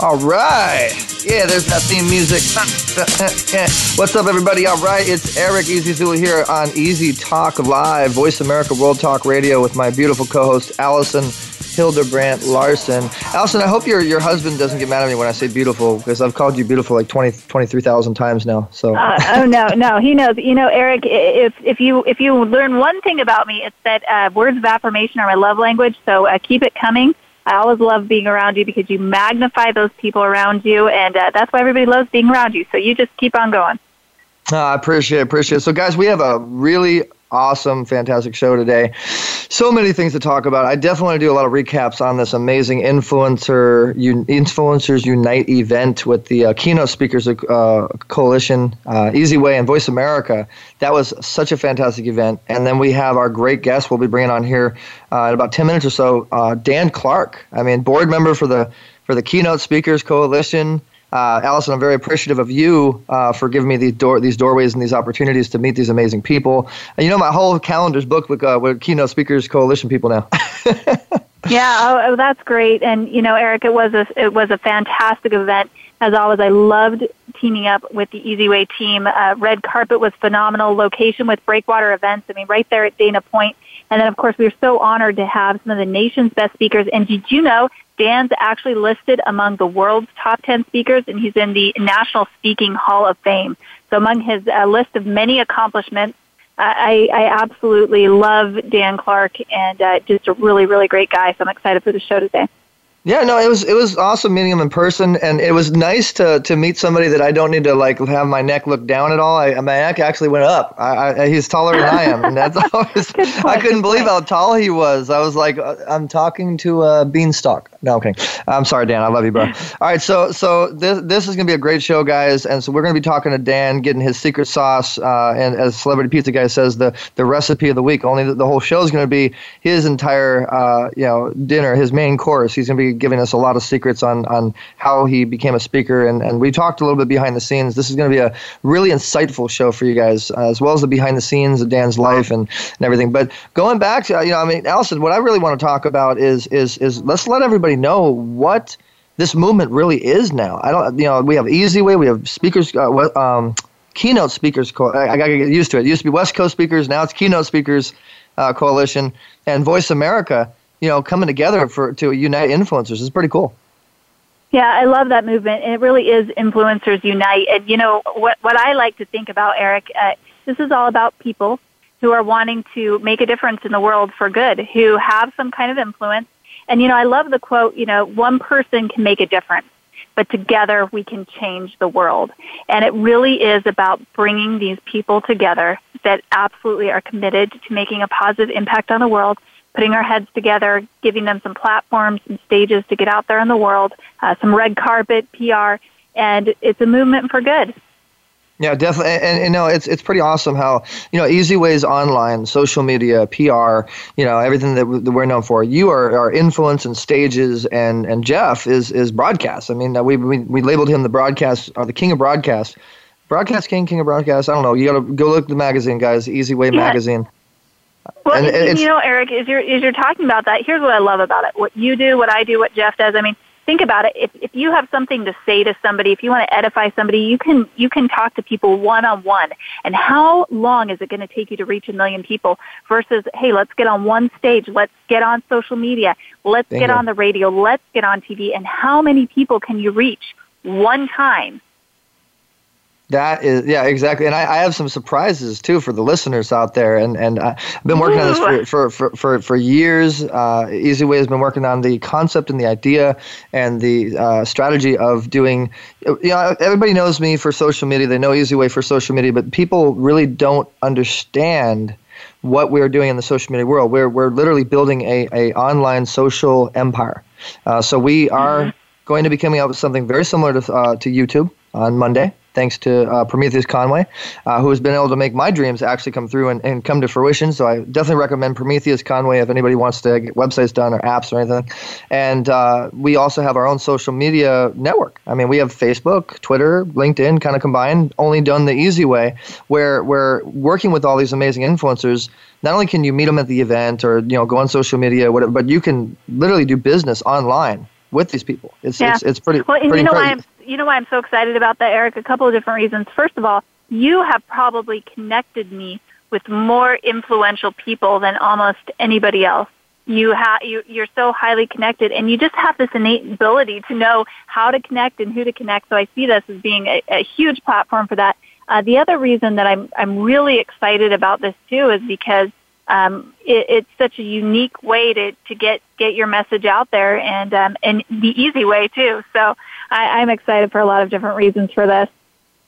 All right. Yeah, there's that theme music. What's up, everybody? All right, it's Eric Easy Zuli here on Easy Talk Live, Voice America World Talk Radio with my beautiful co-host, Allison Hildebrandt Larson. Allison, I hope your your husband doesn't get mad at me when I say beautiful because I've called you beautiful like 20, 23,000 times now. So. Uh, oh no, no, he knows. You know, Eric, if if you if you learn one thing about me, it's that uh, words of affirmation are my love language. So uh, keep it coming. I always love being around you because you magnify those people around you, and uh, that's why everybody loves being around you. So you just keep on going. I appreciate appreciate it. So, guys, we have a really awesome, fantastic show today. So many things to talk about. I definitely want to do a lot of recaps on this amazing influencer influencers unite event with the uh, keynote speakers uh, coalition, uh, Easy Way and Voice America. That was such a fantastic event. And then we have our great guest we'll be bringing on here uh, in about ten minutes or so, uh, Dan Clark. I mean, board member for the for the keynote speakers coalition. Uh, Allison, I'm very appreciative of you uh, for giving me these door these doorways and these opportunities to meet these amazing people. And you know, my whole calendar's booked with uh, with Keynote Speakers Coalition people now. yeah, oh, oh, that's great. And you know, Eric, it was a it was a fantastic event. As always, I loved teaming up with the Easy Way team. Uh, red carpet was phenomenal. Location with Breakwater Events. I mean, right there at Dana Point. And then, of course, we are so honored to have some of the nation's best speakers. And did you know Dan's actually listed among the world's top 10 speakers, and he's in the National Speaking Hall of Fame. So among his uh, list of many accomplishments, I, I absolutely love Dan Clark and uh, just a really, really great guy. So I'm excited for the show today. Yeah, no, it was it was awesome meeting him in person, and it was nice to to meet somebody that I don't need to like have my neck look down at all. I, my neck actually went up. I, I, he's taller than I am, and that's always I couldn't believe how tall he was. I was like, uh, I'm talking to a beanstalk. No, okay. I'm sorry, Dan. I love you, bro. All right, so so this this is gonna be a great show, guys, and so we're gonna be talking to Dan, getting his secret sauce, uh, and as Celebrity Pizza Guy says, the the recipe of the week. Only the, the whole show is gonna be his entire uh, you know dinner, his main course. He's gonna be giving us a lot of secrets on on how he became a speaker, and and we talked a little bit behind the scenes. This is gonna be a really insightful show for you guys, uh, as well as the behind the scenes of Dan's life and and everything. But going back to you know, I mean, Allison, what I really want to talk about is is is let's let everybody everybody know what this movement really is now. I don't, you know, we have Easy Way, we have speakers, uh, um, keynote speakers. Co- I, I got to get used to it. It used to be West Coast speakers, now it's keynote speakers uh, coalition, and Voice America. You know, coming together for to unite influencers is pretty cool. Yeah, I love that movement. It really is influencers unite. And you know what? What I like to think about, Eric, uh, this is all about people who are wanting to make a difference in the world for good, who have some kind of influence, and you know, I love the quote, you know, one person can make a difference, but together we can change the world. And it really is about bringing these people together that absolutely are committed to making a positive impact on the world, putting our heads together, giving them some platforms and stages to get out there in the world, uh, some red carpet, PR, and it's a movement for good. Yeah, definitely, and, and, you know it's it's pretty awesome how you know easy ways online, social media, PR, you know everything that, that we're known for. You are, are influence and stages, and and Jeff is is broadcast. I mean, we we, we labeled him the broadcast or the king of broadcast, broadcast king, king of broadcast. I don't know. You got to go look at the magazine, guys. Easy Way yeah. magazine. Well, and, you know, Eric, as you're as you're talking about that, here's what I love about it. What you do, what I do, what Jeff does. I mean, think about it. If, if you have something to say to somebody, if you want to edify somebody, you can, you can talk to people one on one. And how long is it going to take you to reach a million people versus, hey, let's get on one stage. Let's get on social media. Let's Bingo. get on the radio. Let's get on TV. And how many people can you reach one time? That is, yeah, exactly. And I, I, have some surprises too for the listeners out there. And, and I've been working on this for, for, for, for, for years. Uh, Easy Way has been working on the concept and the idea and the uh, strategy of doing, you know, everybody knows me for social media. They know Easy Way for social media, but people really don't understand what we're doing in the social media world. We're, we're literally building a, a online social empire. Uh, so we are mm-hmm. going to be coming out with something very similar to, uh, to YouTube on Monday thanks to uh, Prometheus Conway, uh, who has been able to make my dreams actually come through and, and come to fruition. So I definitely recommend Prometheus Conway if anybody wants to get websites done or apps or anything. And uh, we also have our own social media network. I mean, we have Facebook, Twitter, LinkedIn, kind of combined, only done the easy way, where we're working with all these amazing influencers. Not only can you meet them at the event or you know go on social media, whatever, but you can literally do business online with these people. It's yeah. it's, it's pretty. Well, and pretty you know I'm you know why I'm so excited about that, Eric? A couple of different reasons. First of all, you have probably connected me with more influential people than almost anybody else. You have you, you're so highly connected, and you just have this innate ability to know how to connect and who to connect. So I see this as being a, a huge platform for that. Uh, the other reason that I'm I'm really excited about this too is because um, it, it's such a unique way to, to get, get your message out there and, um, and the easy way too. So I, I'm excited for a lot of different reasons for this.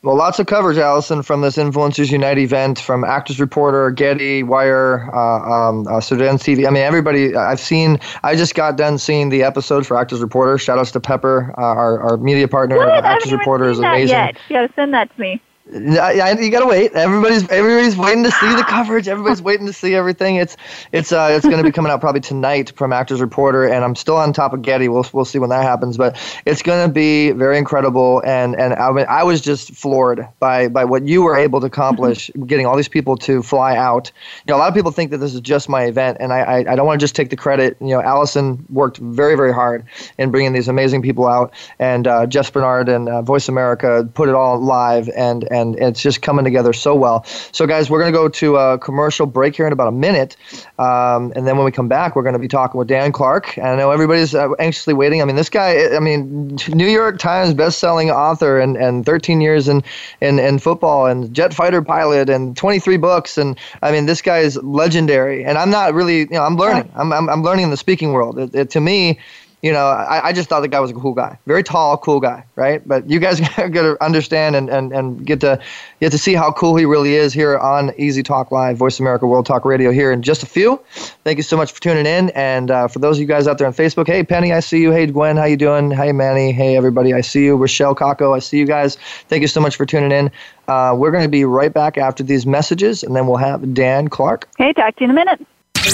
Well, lots of coverage, Allison, from this Influencers Unite event, from Actors Reporter, Getty, Wire, uh, um, uh, Sudan TV. I mean, everybody. I've seen. I just got done seeing the episode for Actors Reporter. Shout outs to Pepper, uh, our, our media partner. What? Actors Reporter is amazing. Yet. You got to send that to me. Yeah, you gotta wait. Everybody's everybody's waiting to see the coverage. Everybody's waiting to see everything. It's it's uh it's gonna be coming out probably tonight from Actors Reporter, and I'm still on top of Getty. We'll we'll see when that happens, but it's gonna be very incredible. And and I mean, I was just floored by by what you were able to accomplish, getting all these people to fly out. You know, a lot of people think that this is just my event, and I I, I don't want to just take the credit. You know, Allison worked very very hard in bringing these amazing people out, and uh, Jeff Spenard and uh, Voice America put it all live and and and it's just coming together so well. So, guys, we're going to go to a commercial break here in about a minute, um, and then when we come back, we're going to be talking with Dan Clark. And I know everybody's uh, anxiously waiting. I mean, this guy, I mean, New York Times best-selling author, and, and 13 years in, in in football, and jet fighter pilot, and 23 books, and I mean, this guy is legendary. And I'm not really, you know, I'm learning. I'm I'm, I'm learning in the speaking world. It, it, to me, you know, I, I just thought the guy was a cool guy, very tall, cool guy, right? But you guys got to understand and, and, and get to get to see how cool he really is here on Easy Talk Live, Voice America World Talk Radio here in just a few. Thank you so much for tuning in, and uh, for those of you guys out there on Facebook, hey Penny, I see you. Hey Gwen, how you doing? Hey Manny, hey everybody, I see you. Rochelle Kako, I see you guys. Thank you so much for tuning in. Uh, we're going to be right back after these messages, and then we'll have Dan Clark. Hey, talk to you in a minute.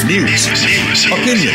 News, opinion.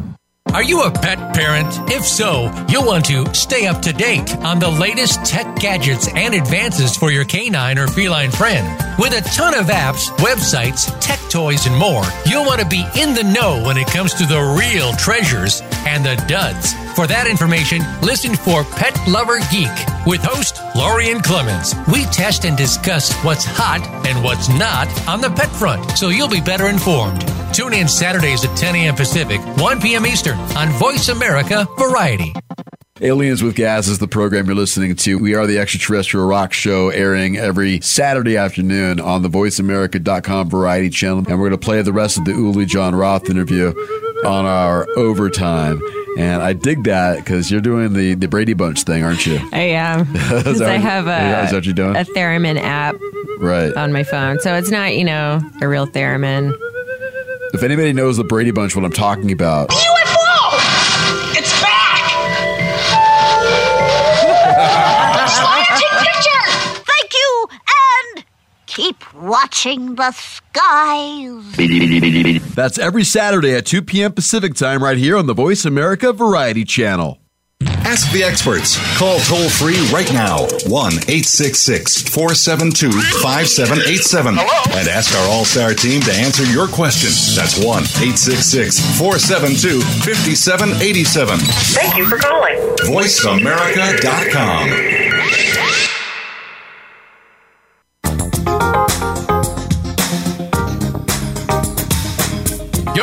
Are you a pet parent? If so, you'll want to stay up to date on the latest tech gadgets and advances for your canine or feline friend. With a ton of apps, websites, tech toys, and more, you'll want to be in the know when it comes to the real treasures and the duds. For that information, listen for Pet Lover Geek with host Lorien Clemens. We test and discuss what's hot and what's not on the pet front, so you'll be better informed. Tune in Saturdays at 10 a.m. Pacific, 1 p.m. Eastern on Voice America Variety. Aliens with Gas is the program you're listening to. We are the extraterrestrial rock show airing every Saturday afternoon on the voiceamerica.com variety channel. And we're going to play the rest of the Uli Jon Roth interview on our overtime. And I dig that because you're doing the, the Brady Bunch thing, aren't you? I am. Because I have a, is that you doing? a theremin app right. on my phone. So it's not, you know, a real theremin. If anybody knows the Brady Bunch, what I'm talking about. Watching the skies. That's every Saturday at 2 p.m. Pacific time right here on the Voice America Variety Channel. Ask the experts. Call toll free right now 1 866 472 5787 and ask our All Star team to answer your question. That's 1 866 472 5787. Thank you for calling. VoiceAmerica.com.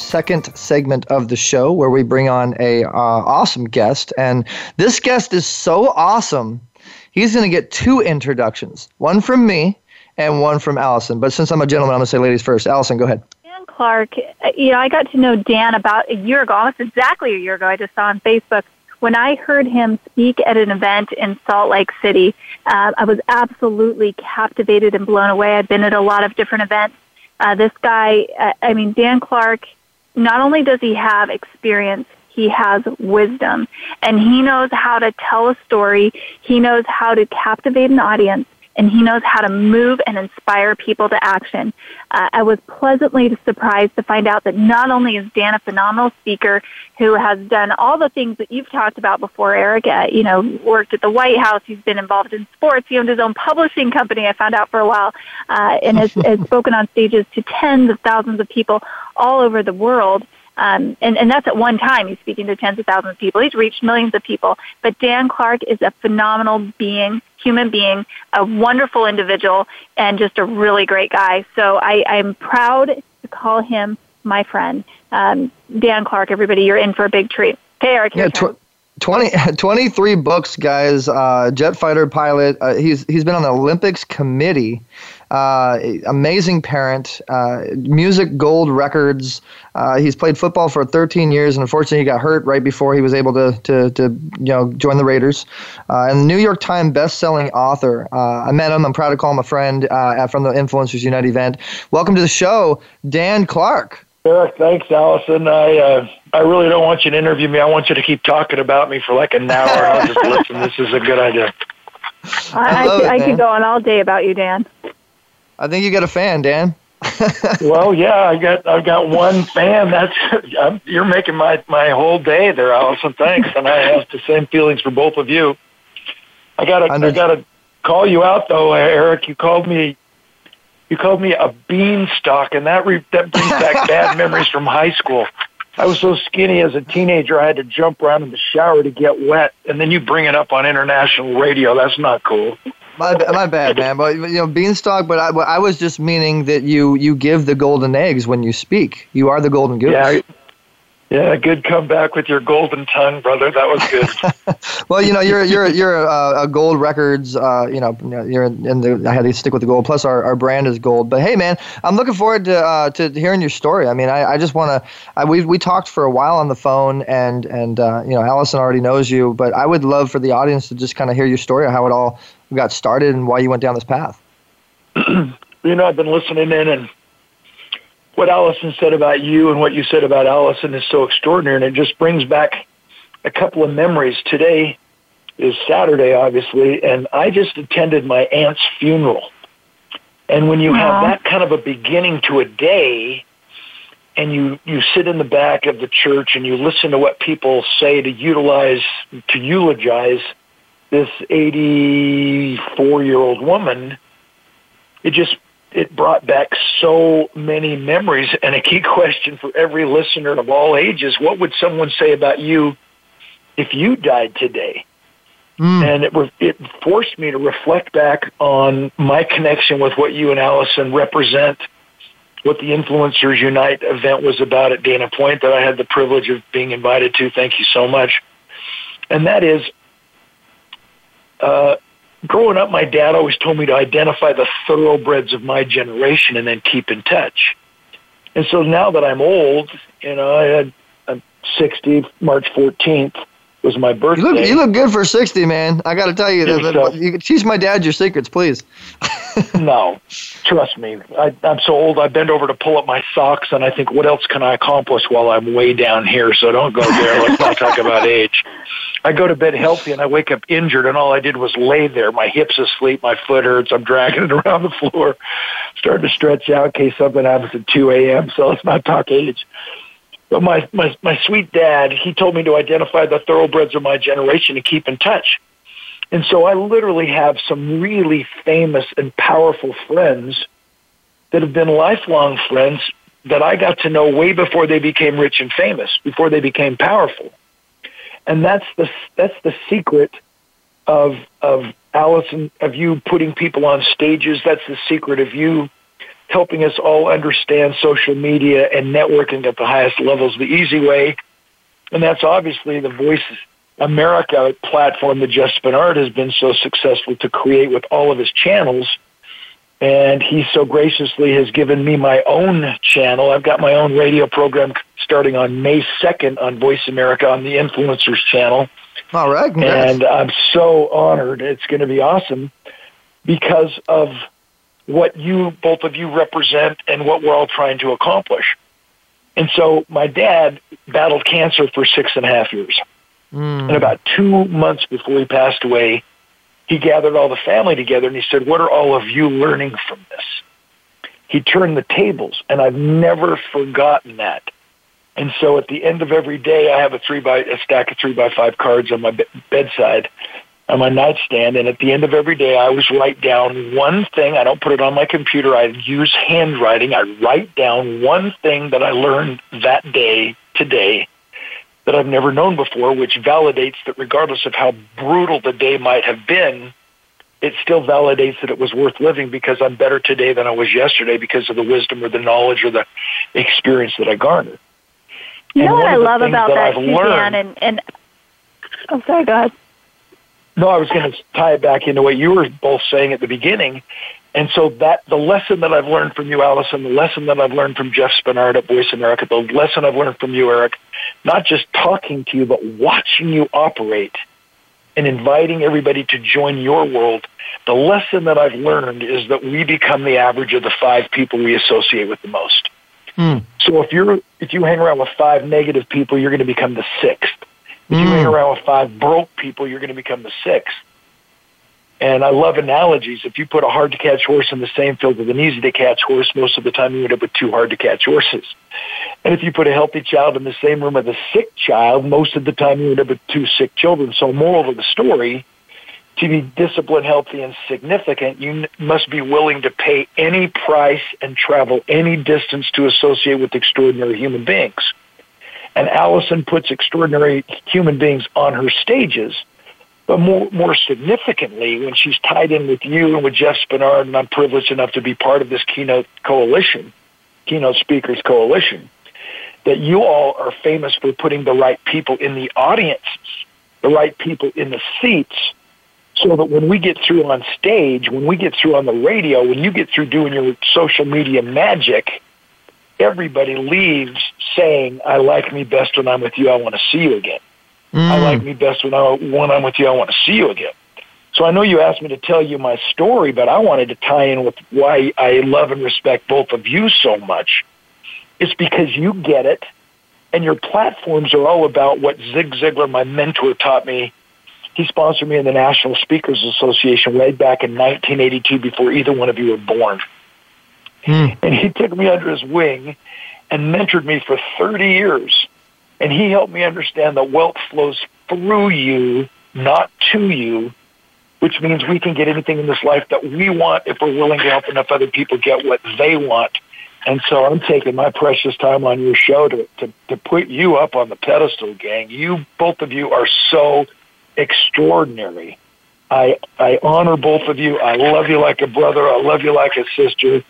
second segment of the show where we bring on a uh, awesome guest, and this guest is so awesome. He's going to get two introductions, one from me and one from Allison. But since I'm a gentleman, I'm going to say ladies first. Allison, go ahead. Dan Clark, uh, you know, I got to know Dan about a year ago, almost exactly a year ago. I just saw on Facebook when I heard him speak at an event in Salt Lake City. Uh, I was absolutely captivated and blown away. I've been at a lot of different events. Uh, this guy, uh, I mean, Dan Clark, not only does he have experience, he has wisdom and he knows how to tell a story. He knows how to captivate an audience and he knows how to move and inspire people to action. Uh, I was pleasantly surprised to find out that not only is Dan a phenomenal speaker who has done all the things that you've talked about before, Eric, uh, you know, worked at the White House, he's been involved in sports, he owned his own publishing company, I found out for a while, uh, and has, has spoken on stages to tens of thousands of people all over the world. Um, and, and that's at one time. He's speaking to tens of thousands of people. He's reached millions of people. But Dan Clark is a phenomenal being, human being, a wonderful individual, and just a really great guy. So I, I'm proud to call him my friend. Um, Dan Clark, everybody, you're in for a big treat. Okay, Eric, Yeah, tw- 20, 23 books, guys. Uh, jet fighter pilot. Uh, he's he's been on the Olympics committee. Uh, amazing parent. Uh, music gold records. Uh, he's played football for 13 years, and unfortunately, he got hurt right before he was able to to, to you know join the Raiders. Uh, and the New York Times best-selling author. Uh, I met him. I'm proud to call him a friend uh, from the Influencers Unite event. Welcome to the show, Dan Clark. Eric, thanks, Allison. I uh, I really don't want you to interview me. I want you to keep talking about me for like an hour, I'll just listen. This is a good idea. I, I, love could, it, I could go on all day about you, Dan. I think you got a fan, Dan. Well, yeah, I got I've got one fan. That's I'm, you're making my my whole day there, Allison. Thanks, and I have the same feelings for both of you. I gotta I gotta call you out though, Eric. You called me. You called me a beanstalk, and that re- that brings back bad memories from high school. I was so skinny as a teenager, I had to jump around in the shower to get wet, and then you bring it up on international radio. That's not cool. My, my bad, man. But you know, beanstalk. But I, but I was just meaning that you you give the golden eggs when you speak. You are the golden goose. Yeah, yeah, good comeback with your golden tongue, brother. That was good. Well, you know, you're you're you're a, a gold records. Uh, you know, you're in the. I had to stick with the gold. Plus, our, our brand is gold. But hey, man, I'm looking forward to uh, to hearing your story. I mean, I, I just want to. We we talked for a while on the phone, and and uh, you know, Allison already knows you, but I would love for the audience to just kind of hear your story of how it all got started and why you went down this path. you know, I've been listening in, and what Allison said about you and what you said about Allison is so extraordinary, and it just brings back a couple of memories. Today is Saturday, obviously, and I just attended my aunt's funeral. And when you have that kind of a beginning to a day, and you, you sit in the back of the church and you listen to what people say to utilize, to eulogize this 84 year old woman, it just it brought back so many memories. And a key question for every listener of all ages what would someone say about you if you died today? Hmm. And it, was- it forced me to reflect back on my connection with what you and allison represent what the influencers unite event was about at dana point that i had the privilege of being invited to. Thank you so much. And that is uh, growing up, my dad always told me to identify the thoroughbreds of my generation and then keep in touch. And so now that I'm old, you know, I had, I'm 60, March 14th, was my birthday. You look, you look good for 60, man. I got to tell you, that, that, you teach my dad your secrets, please. no, trust me. I, I'm so old. I bend over to pull up my socks, and I think, what else can I accomplish while I'm way down here? So don't go there. Let's not talk about age. I go to bed healthy, and I wake up injured, and all I did was lay there. My hips asleep, my foot hurts. I'm dragging it around the floor, starting to stretch out in case something happens at 2 a.m. So let's not talk age. But my, my, my sweet dad, he told me to identify the thoroughbreds of my generation and keep in touch. And so I literally have some really famous and powerful friends that have been lifelong friends that I got to know way before they became rich and famous, before they became powerful. And that's the that's the secret of of Allison of you putting people on stages. That's the secret of you helping us all understand social media and networking at the highest levels the easy way. And that's obviously the Voice America platform that Jeff Spenard has been so successful to create with all of his channels. And he so graciously has given me my own channel. I've got my own radio program starting on May 2nd on Voice America on the Influencers channel. All right. Congrats. And I'm so honored. It's going to be awesome because of what you, both of you represent and what we're all trying to accomplish. And so my dad battled cancer for six and a half years. Mm. And about two months before he passed away, he gathered all the family together and he said, What are all of you learning from this? He turned the tables, and I've never forgotten that. And so at the end of every day, I have a three by a stack of three by five cards on my bedside, on my nightstand, and at the end of every day, I always write down one thing. I don't put it on my computer. I use handwriting. I write down one thing that I learned that day today that I've never known before, which validates that regardless of how brutal the day might have been, it still validates that it was worth living because I'm better today than I was yesterday because of the wisdom or the knowledge or the experience that I garnered. You know what I love about that, that Suzanne, and, and oh, sorry, go ahead. No, I was going to tie it back into what you were both saying at the beginning. And so that the lesson that I've learned from you, Allison, the lesson that I've learned from Jeff Spenard at Voice America, the lesson I've learned from you, Eric, not just talking to you, but watching you operate and inviting everybody to join your world. The lesson that I've learned is that we become the average of the five people we associate with the most. Hmm. So if you're if you hang around with five negative people, you're going to become the sixth. If you hang hmm. around with five broke people, you're going to become the sixth. And I love analogies. If you put a hard to catch horse in the same field with an easy to catch horse, most of the time you end up with two hard to catch horses. And if you put a healthy child in the same room with a sick child, most of the time you end up with two sick children. So moral of the story, to be disciplined, healthy, and significant, you must be willing to pay any price and travel any distance to associate with extraordinary human beings. And Allison puts extraordinary human beings on her stages but more, more significantly, when she's tied in with you and with Jeff Spenard, and I'm privileged enough to be part of this keynote coalition, keynote speakers coalition, that you all are famous for putting the right people in the audiences, the right people in the seats, so that when we get through on stage, when we get through on the radio, when you get through doing your social media magic, everybody leaves saying, I like me best when I'm with you. I want to see you again. Mm. I like me best when, I, when I'm with you. I want to see you again. So I know you asked me to tell you my story, but I wanted to tie in with why I love and respect both of you so much. It's because you get it, and your platforms are all about what Zig Ziglar, my mentor, taught me. He sponsored me in the National Speakers Association way back in 1982 before either one of you were born. Mm. And he took me under his wing and mentored me for 30 years and he helped me understand that wealth flows through you, not to you, which means we can get anything in this life that we want if we're willing to help enough other people get what they want. And so I'm taking my precious time on your show to, to, to put you up on the pedestal, gang. You, both of you, are so extraordinary. I, I honor both of you. I love you like a brother. I love you like a sister.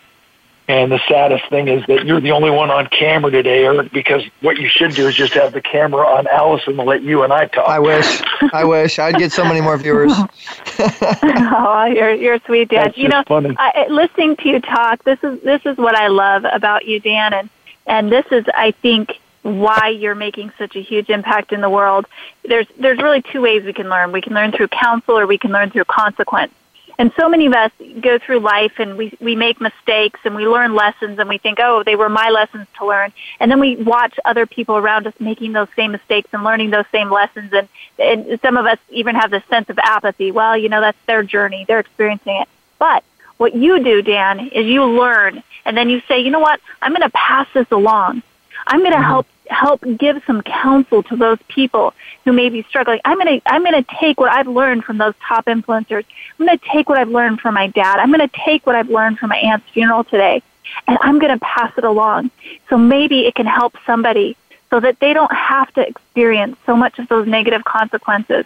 And the saddest thing is that you're the only one on camera today, Eric, because what you should do is just have the camera on Allison and let you and I talk. I wish. I wish. I'd get so many more viewers. oh, you're you're sweet, Dad. That's you know, funny. I, listening to you talk, this is this is what I love about you, Dan, and and this is, I think, why you're making such a huge impact in the world. There's there's really two ways we can learn. We can learn through counsel or we can learn through consequence. And so many of us go through life and we, we make mistakes and we learn lessons and we think, oh, they were my lessons to learn. And then we watch other people around us making those same mistakes and learning those same lessons. And, and some of us even have this sense of apathy. Well, you know, that's their journey. They're experiencing it. But what you do, Dan, is you learn and then you say, you know what? I'm going to pass this along. I'm going to mm-hmm. help help give some counsel to those people who may be struggling. I'm going to I'm going to take what I've learned from those top influencers. I'm going to take what I've learned from my dad. I'm going to take what I've learned from my aunt's funeral today, and I'm going to pass it along. So maybe it can help somebody so that they don't have to experience so much of those negative consequences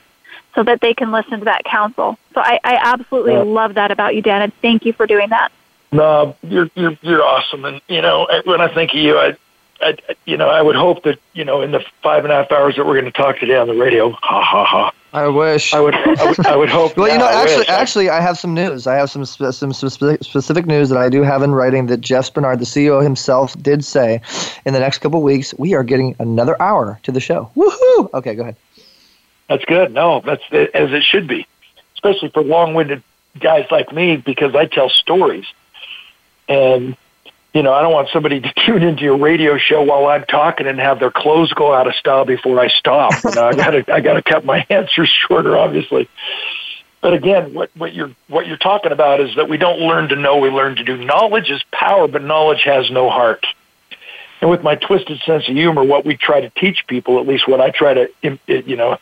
so that they can listen to that counsel. So I, I absolutely love that about you, Dan, and thank you for doing that. No, you're you're you're awesome, and you know when I think of you, I I, you know, I would hope that you know in the five and a half hours that we're going to talk today on the radio, ha ha ha. I wish. I would. I would, I would hope. well, you know, I actually, wish. actually, I have some news. I have some spe- some specific, specific news that I do have in writing that Jeff Spenard, the CEO himself, did say in the next couple of weeks we are getting another hour to the show. Woohoo! Okay, go ahead. That's good. No, that's as it should be, especially for long-winded guys like me because I tell stories, and you know, I don't want somebody to tune into your radio show while I'm talking and have their clothes go out of style before I stop. You know, I gotta, I gotta cut my answers shorter, obviously. But again, what, what you're, what you're talking about is that we don't learn to know, we learn to do. Knowledge is power, but knowledge has no heart. And with my twisted sense of humor, what we try to teach people, at least what I try to, you know,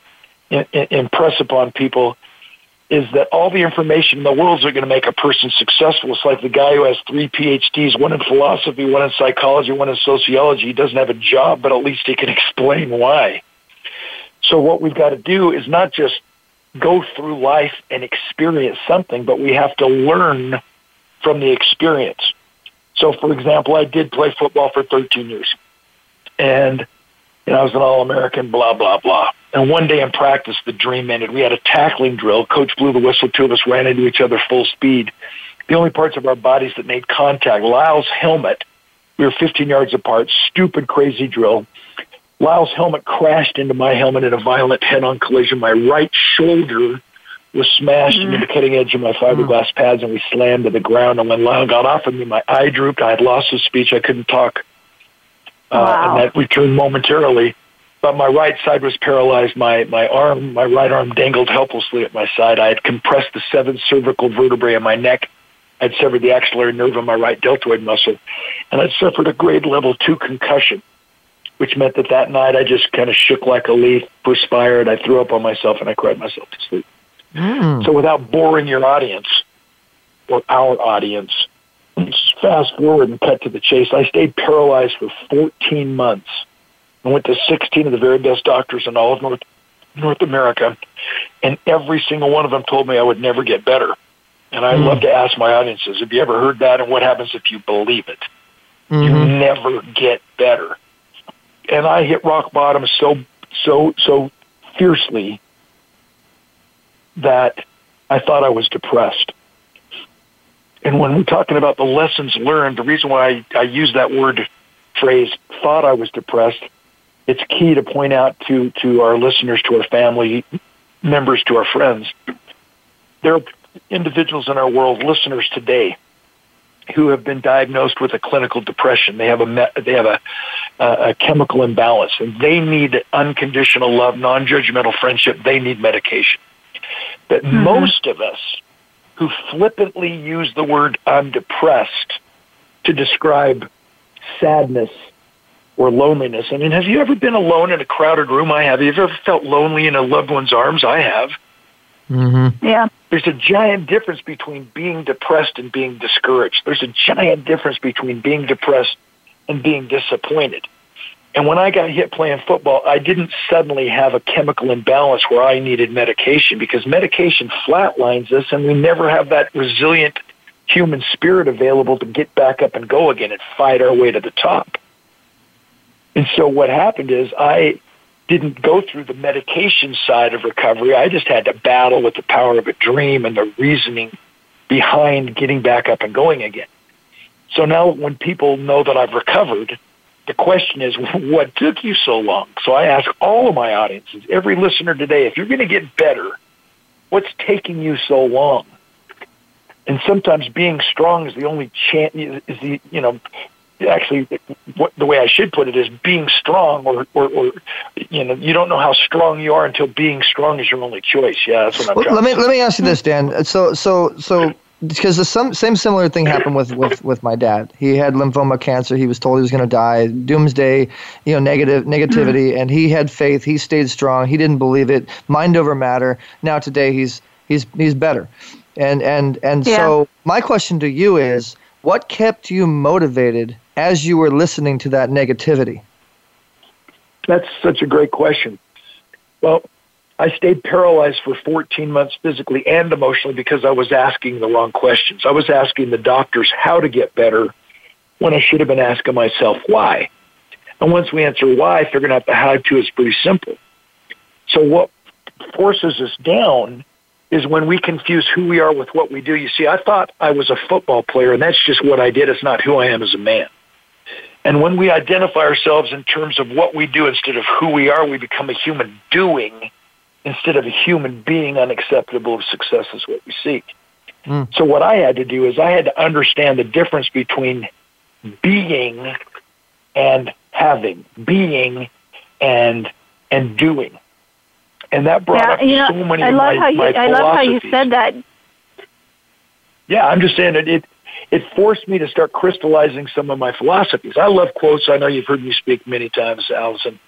impress upon people is that all the information in the world is going to make a person successful. It's like the guy who has three PhDs, one in philosophy, one in psychology, one in sociology. He doesn't have a job, but at least he can explain why. So what we've got to do is not just go through life and experience something, but we have to learn from the experience. So, for example, I did play football for 13 years, and you know, I was an All-American, blah, blah, blah. And one day in practice, the dream ended. We had a tackling drill. Coach blew the whistle. Two of us ran into each other full speed. The only parts of our bodies that made contact, Lyle's helmet, we were 15 yards apart, stupid, crazy drill. Lyle's helmet crashed into my helmet in a violent head-on collision. My right shoulder was smashed mm-hmm. into the cutting edge of my fiberglass mm-hmm. pads, and we slammed to the ground. And when Lyle got off of me, my eye drooped. I had lost the speech. I couldn't talk. Uh, wow. and that returned momentarily. But my right side was paralyzed. My my arm, my right arm, dangled helplessly at my side. I had compressed the seventh cervical vertebrae in my neck. I'd severed the axillary nerve of my right deltoid muscle, and I'd suffered a grade level two concussion, which meant that that night I just kind of shook like a leaf, perspired. I threw up on myself, and I cried myself to sleep. Mm. So, without boring your audience or our audience, fast forward and cut to the chase. I stayed paralyzed for 14 months. I went to 16 of the very best doctors in all of North, North America, and every single one of them told me I would never get better. And I mm. love to ask my audiences, have you ever heard that? And what happens if you believe it? Mm-hmm. You never get better. And I hit rock bottom so, so, so fiercely that I thought I was depressed. And when we're talking about the lessons learned, the reason why I, I use that word phrase, thought I was depressed, it's key to point out to, to our listeners, to our family members, to our friends. There are individuals in our world, listeners today, who have been diagnosed with a clinical depression. They have a they have a, a chemical imbalance, and they need unconditional love, non-judgmental friendship. They need medication. But mm-hmm. most of us who flippantly use the word I'm depressed to describe sadness or loneliness. I mean, have you ever been alone in a crowded room? I have. Have you ever felt lonely in a loved one's arms? I have. Mm-hmm. Yeah. There's a giant difference between being depressed and being discouraged. There's a giant difference between being depressed and being disappointed. And when I got hit playing football, I didn't suddenly have a chemical imbalance where I needed medication because medication flatlines us and we never have that resilient human spirit available to get back up and go again and fight our way to the top. And so what happened is I didn't go through the medication side of recovery. I just had to battle with the power of a dream and the reasoning behind getting back up and going again. So now when people know that I've recovered, the question is, what took you so long? So I ask all of my audiences, every listener today, if you're going to get better, what's taking you so long? And sometimes being strong is the only chance. Is the you know actually what the way I should put it is being strong or, or, or you know you don't know how strong you are until being strong is your only choice. Yeah, that's what I'm. Well, let me let me ask you this, Dan. So so so because the some, same similar thing happened with, with, with my dad. He had lymphoma cancer. He was told he was going to die. Doomsday, you know, negative negativity, mm-hmm. and he had faith. He stayed strong. He didn't believe it. Mind over matter. Now today he's he's he's better. And and and yeah. so my question to you is, what kept you motivated as you were listening to that negativity? That's such a great question. Well, I stayed paralyzed for 14 months physically and emotionally because I was asking the wrong questions. I was asking the doctors how to get better when I should have been asking myself why. And once we answer why, figuring out the how to is pretty simple. So what forces us down is when we confuse who we are with what we do. You see, I thought I was a football player and that's just what I did. It's not who I am as a man. And when we identify ourselves in terms of what we do instead of who we are, we become a human doing instead of a human being unacceptable of success is what we seek. Mm. So what I had to do is I had to understand the difference between being and having, being and and doing. And that brought yeah, up you know, so many I love my, how you, I love how you said that. Yeah, I'm just saying it, it it forced me to start crystallizing some of my philosophies. I love quotes. I know you've heard me speak many times, Allison.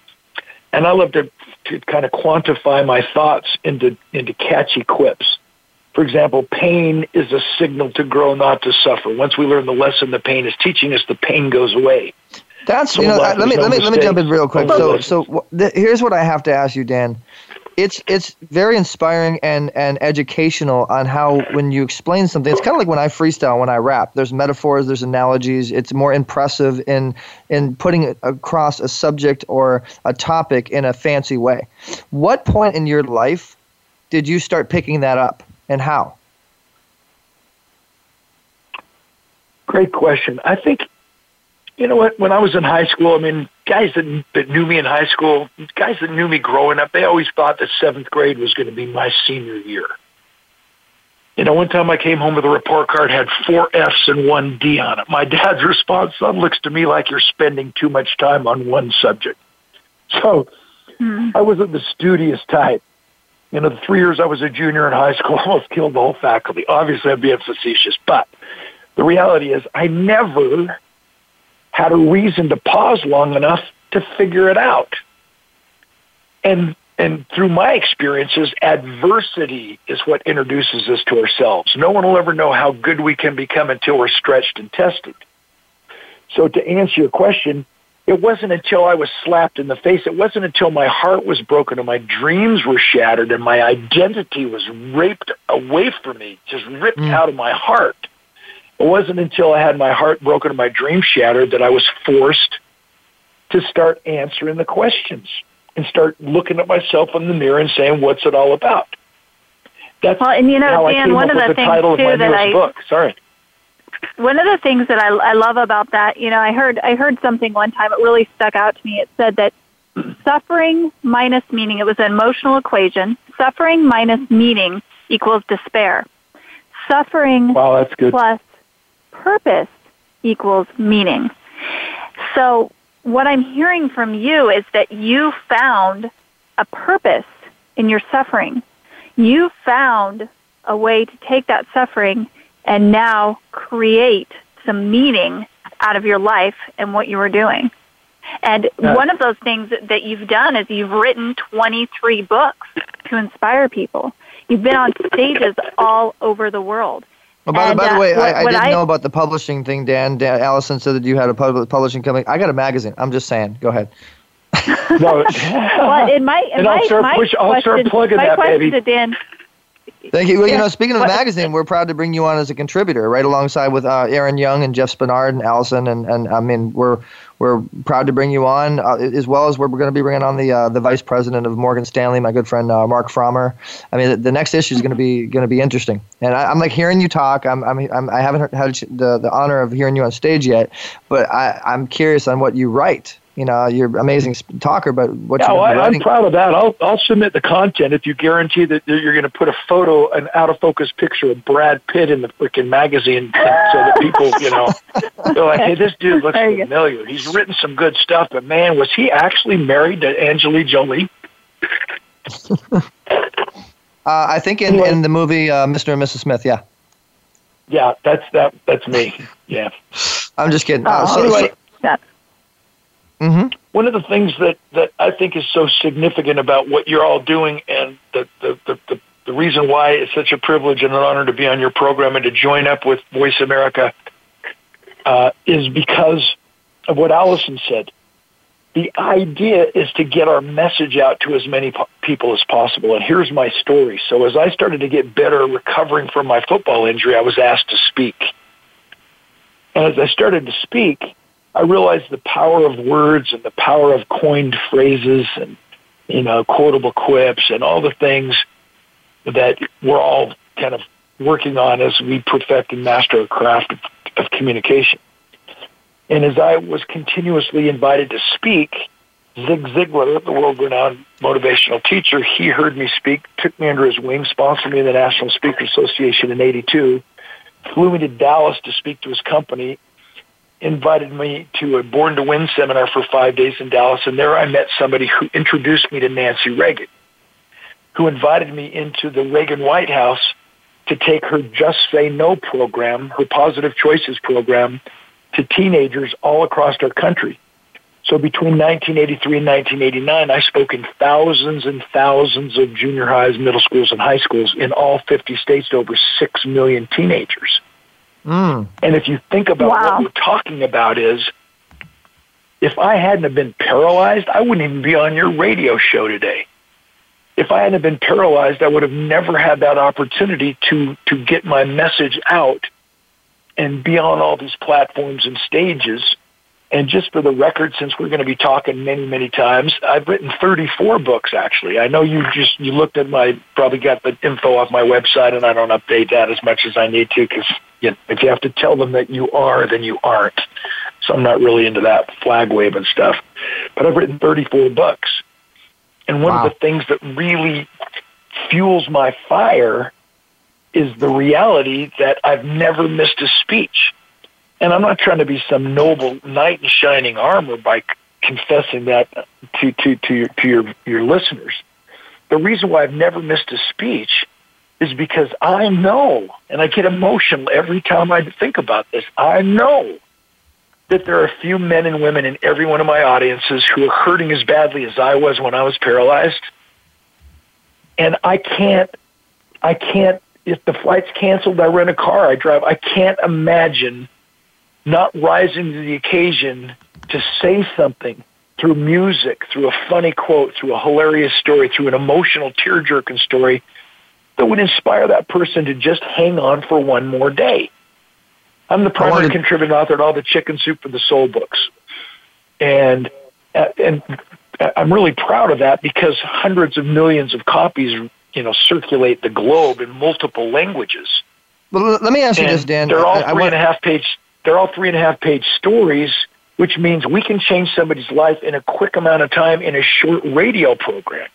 And I love to, to kind of quantify my thoughts into, into catchy quips. For example, pain is a signal to grow, not to suffer. Once we learn the lesson the pain is teaching us, the pain goes away. That's so you know. Let me no let me let me jump in real quick. So so here's what I have to ask you, Dan it's it's very inspiring and and educational on how when you explain something it's kind of like when i freestyle when i rap. There's metaphors there's analogies. It's more impressive in in putting across a subject or a topic in a fancy way. What point in your life did you start picking that up and how? Great question. I think you know what? When I was in high school, I mean, guys that, that knew me in high school, guys that knew me growing up, they always thought that seventh grade was going to be my senior year. You know, one time I came home with a report card had four F's and one D on it. My dad's response, son, looks to me like you're spending too much time on one subject. So mm. I wasn't the studious type. You know, the three years I was a junior in high school, I almost killed the whole faculty. Obviously, I'm being facetious, but the reality is I never had a reason to pause long enough to figure it out. And and through my experiences, adversity is what introduces us to ourselves. No one will ever know how good we can become until we're stretched and tested. So to answer your question, it wasn't until I was slapped in the face, it wasn't until my heart was broken and my dreams were shattered and my identity was raped away from me, just ripped mm. out of my heart, it wasn't until I had my heart broken and my dream shattered that I was forced to start answering the questions and start looking at myself in the mirror and saying, "What's it all about?" That's well, and you know, Dan, one of the, the things too that I book. Sorry. One of the things that I, I love about that, you know, I heard I heard something one time. It really stuck out to me. It said that suffering minus meaning. It was an emotional equation. Suffering minus meaning equals despair. Suffering wow, that's good. plus purpose equals meaning. So, what I'm hearing from you is that you found a purpose in your suffering. You found a way to take that suffering and now create some meaning out of your life and what you were doing. And one of those things that you've done is you've written 23 books to inspire people. You've been on stages all over the world. Well, by, and, by the uh, way, what, I, I didn't I, know about the publishing thing, Dan. Dan. Allison said that you had a pub- publishing company. I got a magazine. I'm just saying. Go ahead. no, well, in my, in and my, I'll start, my push, I'll question, start plugging my that, question baby. to Dan, Thank you. Well, you know, speaking of the magazine, we're proud to bring you on as a contributor, right alongside with uh, Aaron Young and Jeff Spenard and Allison, and, and I mean, we're we're proud to bring you on, uh, as well as we're going to be bringing on the uh, the vice president of Morgan Stanley, my good friend uh, Mark Frommer. I mean, the, the next issue is going to be going to be interesting, and I, am like hearing you talk. I'm, I'm, I'm I haven't had the the honor of hearing you on stage yet, but I, I'm curious on what you write you know, you're an amazing talker, but what yeah, well, I, am proud of that. I'll I'll submit the content if you guarantee that you're going to put a photo, an out of focus picture of Brad Pitt in the freaking magazine, so that people, you know, they're like, hey, this dude looks familiar. He's written some good stuff, but man, was he actually married to Angelina Jolie? uh, I think in, in the movie uh, Mr. and Mrs. Smith, yeah. Yeah, that's that. That's me. Yeah. I'm just kidding. Uh, so, anyway, so, Mm-hmm. One of the things that, that I think is so significant about what you're all doing and the, the, the, the, the reason why it's such a privilege and an honor to be on your program and to join up with Voice America uh, is because of what Allison said. The idea is to get our message out to as many po- people as possible. And here's my story. So as I started to get better recovering from my football injury, I was asked to speak. And as I started to speak, I realized the power of words and the power of coined phrases and you know quotable quips and all the things that we're all kind of working on as we perfect and master a craft of, of communication. And as I was continuously invited to speak, Zig Ziglar, the world-renowned motivational teacher, he heard me speak, took me under his wing, sponsored me in the National Speaker Association in '82, flew me to Dallas to speak to his company, invited me to a Born to Win seminar for five days in Dallas, and there I met somebody who introduced me to Nancy Reagan, who invited me into the Reagan White House to take her Just Say No program, her Positive Choices program, to teenagers all across our country. So between 1983 and 1989, I spoke in thousands and thousands of junior highs, middle schools, and high schools in all 50 states to over 6 million teenagers. Mm. And if you think about wow. what we're talking about is, if I hadn't have been paralyzed, I wouldn't even be on your radio show today. If I hadn't have been paralyzed, I would have never had that opportunity to, to get my message out and be on all these platforms and stages. And just for the record, since we're going to be talking many, many times, I've written 34 books actually. I know you just, you looked at my, probably got the info off my website and I don't update that as much as I need to because you know, if you have to tell them that you are, then you aren't. So I'm not really into that flag waving stuff. But I've written 34 books. And one wow. of the things that really fuels my fire is the reality that I've never missed a speech. And I'm not trying to be some noble knight in shining armor by confessing that to, to, to, your, to your, your listeners. The reason why I've never missed a speech is because I know, and I get emotional every time I think about this, I know that there are a few men and women in every one of my audiences who are hurting as badly as I was when I was paralyzed. And I can't, I can't, if the flight's canceled, I rent a car, I drive, I can't imagine not rising to the occasion to say something through music, through a funny quote, through a hilarious story, through an emotional tear-jerking story that would inspire that person to just hang on for one more day. I'm the primary wanted- contributing author to all the Chicken Soup for the Soul books, and uh, and I'm really proud of that because hundreds of millions of copies, you know, circulate the globe in multiple languages. Well, let me ask you And this, Dan. They're all I- I want- and a half page. They're all three and a half page stories, which means we can change somebody's life in a quick amount of time in a short radio program.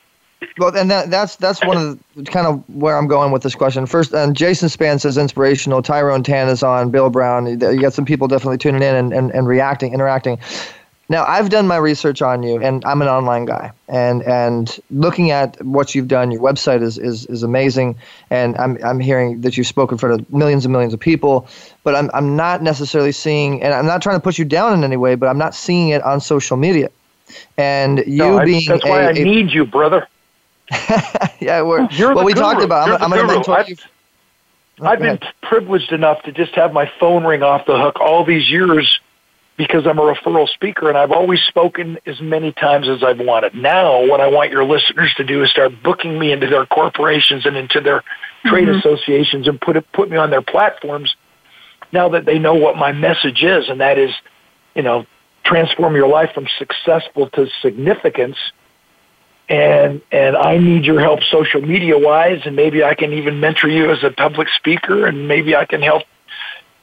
Well, and that, that's that's one of the, kind of where I'm going with this question. First, and Jason Span says inspirational. Tyrone Tan is on. Bill Brown. You got some people definitely tuning in and, and, and reacting, interacting. Now, I've done my research on you, and I'm an online guy, and and looking at what you've done, your website is is, is amazing, and I'm I'm hearing that you've spoken in front of millions and millions of people, but I'm I'm not necessarily seeing, and I'm not trying to put you down in any way, but I'm not seeing it on social media, and you No, I- being that's why I a- need you, brother. yeah, we're, You're well, we talked about. You're I'm, I'm going to guru. mentor you. I've been privileged enough to just have my phone ring off the hook all these years because I'm a referral speaker and I've always spoken as many times as I've wanted. Now, what I want your listeners to do is start booking me into their corporations and into their trade Mhm. associations and put it, put me on their platforms now that they know what my message is and that is, you know, transform your life from successful to significance and and I need your help social media wise and maybe I can even mentor you as a public speaker and maybe I can help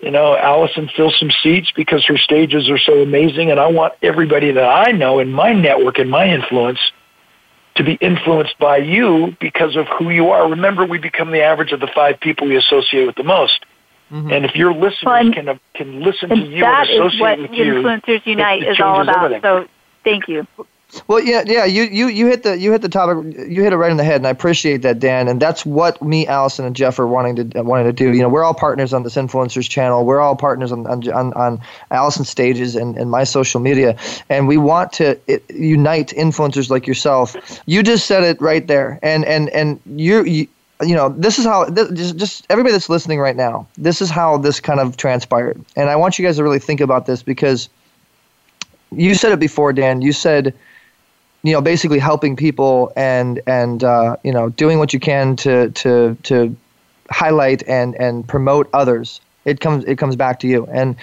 you know Allison fill some seats because her stages are so amazing and I want everybody that I know in my network and my influence to be influenced by you because of who you are. Remember we become the average of the five people we associate with the most. Mm-hmm. And if your listeners Well, can uh, can listen to And you that and is associate what with you, Influencers Unite it is all about. everything. So thank you. Well, yeah, yeah. You, you, you hit the you hit the topic. You hit it right in the head, and I appreciate that, Dan. And that's what me, Allison, and Jeff are wanting to uh, wanting to do. You know, we're all partners on this influencers channel. We're all partners on on on, on Allison's stages and, and my social media, and we want to it, unite influencers like yourself. You just said it right there, and and and you. you you know, this is how this, just just everybody that's listening right now. This is how this kind of transpired, and I want you guys to really think about this because you said it before, Dan. You said you know basically helping people and and uh, you know doing what you can to to to highlight and and promote others. It comes it comes back to you. And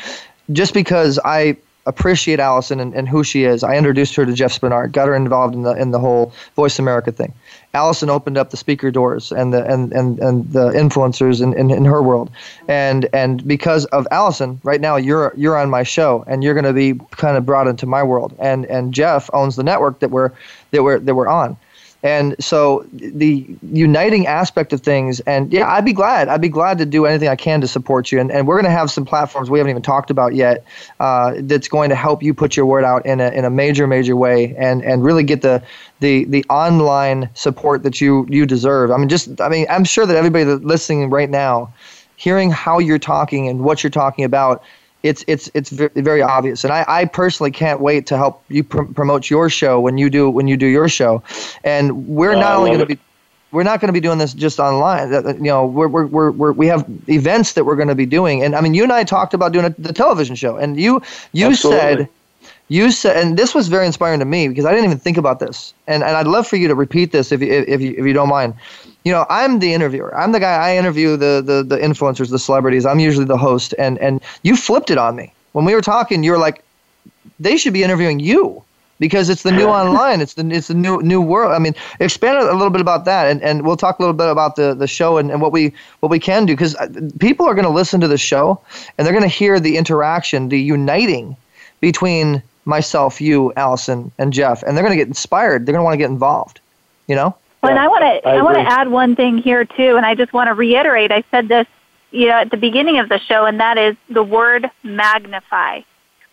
just because i appreciate allison and, and who she is i introduced her to jeff spenard got her involved in the in the whole voice america thing allison opened up the speaker doors and the and and, and the influencers in, in, in her world. And and because of allison right now you're you're on my show and you're going to be kind of brought into my world. And and jeff owns the network that we're that we're that we're on and so the uniting aspect of things, and yeah, I'd be glad. I'd be glad to do anything I can to support you. And, and we're going to have some platforms we haven't even talked about yet uh, that's going to help you put your word out in a, in a major, major way and, and really get the, the, the online support that you, you deserve. I mean, just, I mean, I'm sure that everybody that's listening right now, hearing how you're talking and what you're talking about, it's it's it's very obvious, and I, I personally can't wait to help you pr- promote your show when you do when you do your show, and we're Oh, not only going to be we're not going to be doing this just online. You know, we're, we're, we're, we're, we have events that we're going to be doing, and I mean, you and I talked about doing a, the television show, and you you Absolutely. said you said, and this was very inspiring to me because I didn't even think about this, and and I'd love for you to repeat this if you if you if you don't mind. You know, I'm the interviewer. I'm the guy. I interview the the the influencers, the celebrities. I'm usually the host, and and you flipped it on me when we were talking. You were like, they should be interviewing you because it's the new online. It's the it's the new new world. I mean, expand a little bit about that, and, and we'll talk a little bit about the, the show and, and what we what we can do because uh, people are going to listen to the show and they're going to hear the interaction, the uniting between myself, you, Allison, and Jeff, and they're going to get inspired. They're going to want to get involved. You know. Well, and I want to I I, want to add one thing here too, and I just want to reiterate. I said this, you know, at the beginning of the show, and that is the word magnify.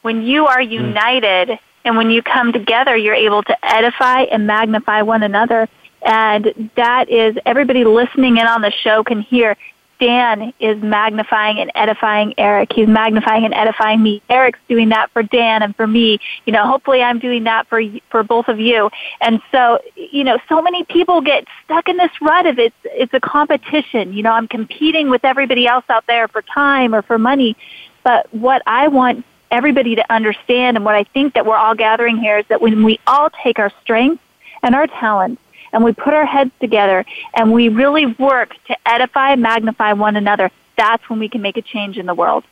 When you are mm. united and when you come together, you're able to edify and magnify one another. And that is everybody listening in on the show can hear. Dan is magnifying and edifying Eric. He's magnifying and edifying me. Eric's doing that for Dan and for me. You know, hopefully I'm doing that for for both of you. And so, you know, so many people get stuck in this rut of it's it's a competition. You know, I'm competing with everybody else out there for time or for money. But what I want everybody to understand and what I think that we're all gathering here is that when we all take our strengths and our talents and we put our heads together and we really work to edify, and magnify one another, that's when we can make a change in the world.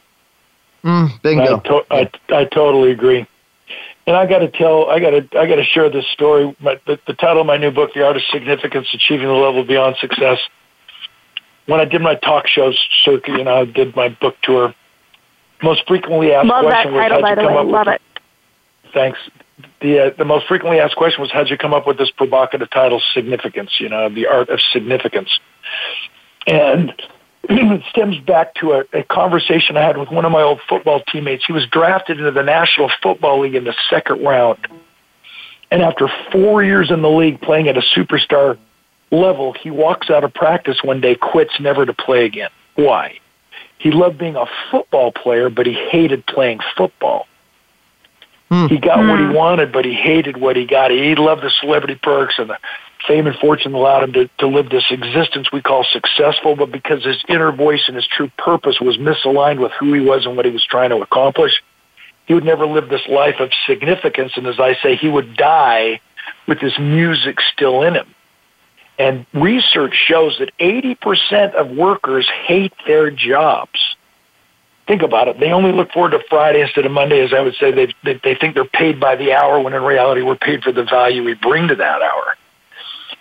Mm, I, bingo. to- I, I totally agree. And I got to tell, I got to, I got to share this story. My, the, the title of my new book, "The Art of Significance: Achieving the Level Beyond Success." When I did my talk shows circuit, you know, I did my book tour. Most frequently asked Love that question was, title, "How'd by you the come way. up Love with it. Thanks. The uh, the most frequently asked question was, "How'd you come up with this provocative title, Significance?" You know, the art of significance, and it stems back to a, a conversation I had with one of my old football teammates. He was drafted into the National Football League in the second round, and after four years in the league playing at a superstar level, he walks out of practice one day, quits, never to play again. Why? He loved being a football player, but he hated playing football. Hmm. He got what he hmm. wanted, but he hated what he got. He loved the celebrity perks and the fame and fortune allowed him to, to live this existence we call successful, but because his inner voice and his true purpose was misaligned with who he was and what he was trying to accomplish, he would never live this life of significance. And as I say, he would die with his music still in him. And research shows that 80% of workers hate their jobs. Think about it. They only look forward to Friday instead of Monday, as I would say. They, they, they think they're paid by the hour when in reality we're paid for the value we bring to that hour.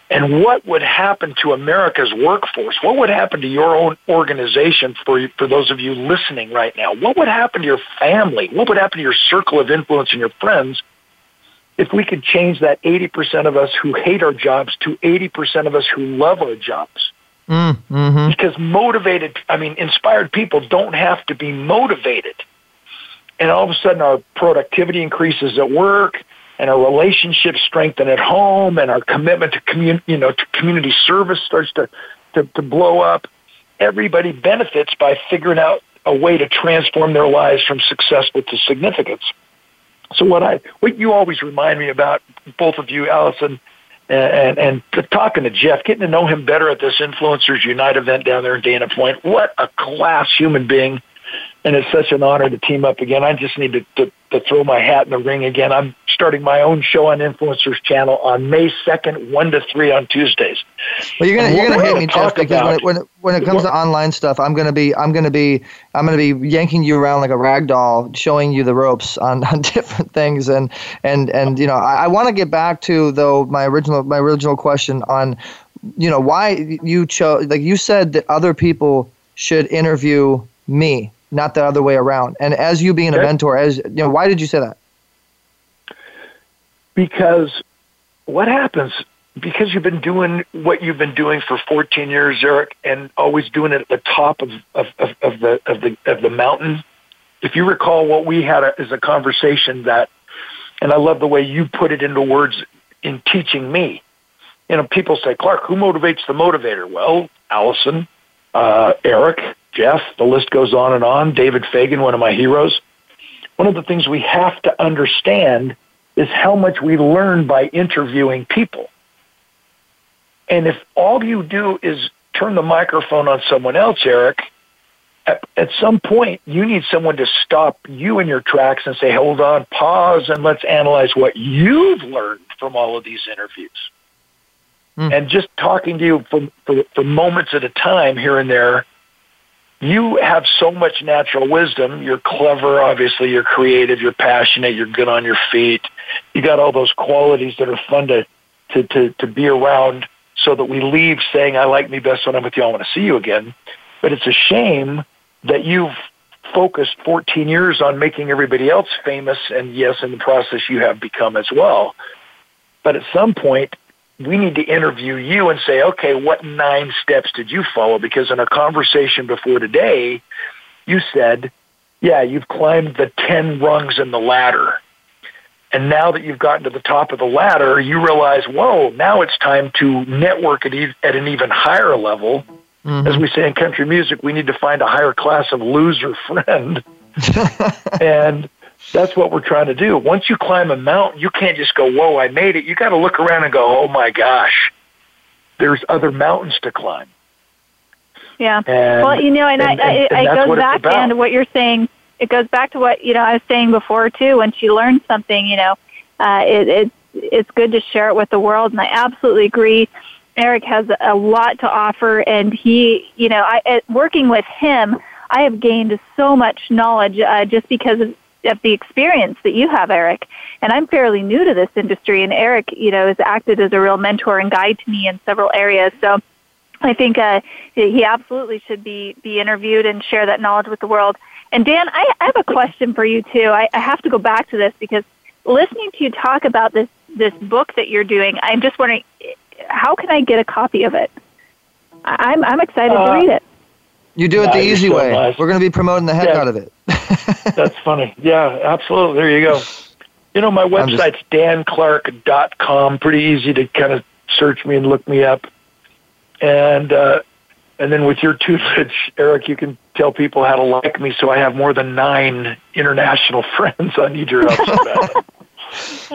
And what would happen to America's workforce? What would happen to your own organization for, for those of you listening right now? What would happen to your family? What would happen to your circle of influence and your friends if we could change that 80% of us who hate our jobs to 80% of us who love our jobs? Mm, mm-hmm. Because motivated, I mean, inspired people don't have to be motivated. And all of a sudden our productivity increases at work and our relationships strengthen at home and our commitment to community, you know, to community service starts to, to, to blow up. Everybody benefits by figuring out a way to transform their lives from successful to significance. So what I, what you always remind me about, both of you, Allison, and, and, and talking to Jeff, getting to know him better at this Influencers Unite event down there in Dana Point. What a class human being and it's such an honor to team up again. I just need to, to, to throw my hat in the ring again. I'm starting my own show on Influencers Channel on May 2nd, 1 to 3 on Tuesdays. Well, you're gonna you're gonna hate me, Jeff, because when it, when it, when it comes to online stuff, I'm gonna be I'm gonna be I'm gonna be yanking you around like a rag doll, showing you the ropes on, on different things, and and and you know I, I want to get back to though my original my original question on you know why you chose like you said that other people should interview me not the other way around. And as you being a mentor, as you know, why did you say that? Because what happens because you've been doing what you've been doing for 14 years, Eric, and always doing it at the top of, of, of, of the of the of the mountain. If you recall, what we had a, is a conversation that, and I love the way you put it into words in teaching me. You know, people say, Clark, who motivates the motivator? Well, Allison, uh, Eric, Jeff, the list goes on and on. David Fagan, one of my heroes. One of the things we have to understand is how much we learn by interviewing people. And if all you do is turn the microphone on someone else, Eric, at, at some point you need someone to stop you in your tracks and say, hold on, pause, and let's analyze what you've learned from all of these interviews. Mm. And just talking to you for, for, for moments at a time here and there you have so much natural wisdom. You're clever, obviously. You're creative. You're passionate. You're good on your feet. You got all those qualities that are fun to, to, to, to be around so that we leave saying, I like me best when I'm with you. I want to see you again. But it's a shame that you've focused 14 years on making everybody else famous. And yes, in the process, you have become as well. But at some point, we need to interview you and say, okay, what nine steps did you follow? Because in our conversation before today, you said, yeah, you've climbed the 10 rungs in the ladder. And now that you've gotten to the top of the ladder, you realize, whoa, now it's time to network at, e- at an even higher level. Mm-hmm. As we say in country music, we need to find a higher class of loser friend. and that's what we're trying to do. Once you climb a mountain, you can't just go, whoa, I made it. You got to look around and go, oh my gosh, there's other mountains to climb. Yeah. And, well, you know, and, and, I, and, it goes back to what you're saying. It goes back to what, you know, I was saying before too, when she learns something, you know, uh, it, it, it's good to share it with the world. And I absolutely agree. Eric has a lot to offer and he, you know, I, working with him, I have gained so much knowledge uh, just because of of the experience that you have, Eric. And I'm fairly new to this industry, and Eric, you know, has acted as a real mentor and guide to me in several areas. So I think uh, he absolutely should be be interviewed and share that knowledge with the world. And Dan, I, I have a question for you too. I, I have to go back to this because listening to you talk about this this book that you're doing, I'm just wondering, how can I get a copy of it? I'm I'm excited uh, to read it. You do it yeah, the easy so way. Nice. We're going to be promoting the heck yeah. out of it. That's funny. Yeah, absolutely. There you go. You know, my website's just... danclark.com. Pretty easy to kind of search me and look me up. And uh, and then with your tutelage, Eric, you can tell people how to like me. So I have more than nine international friends. I need your help.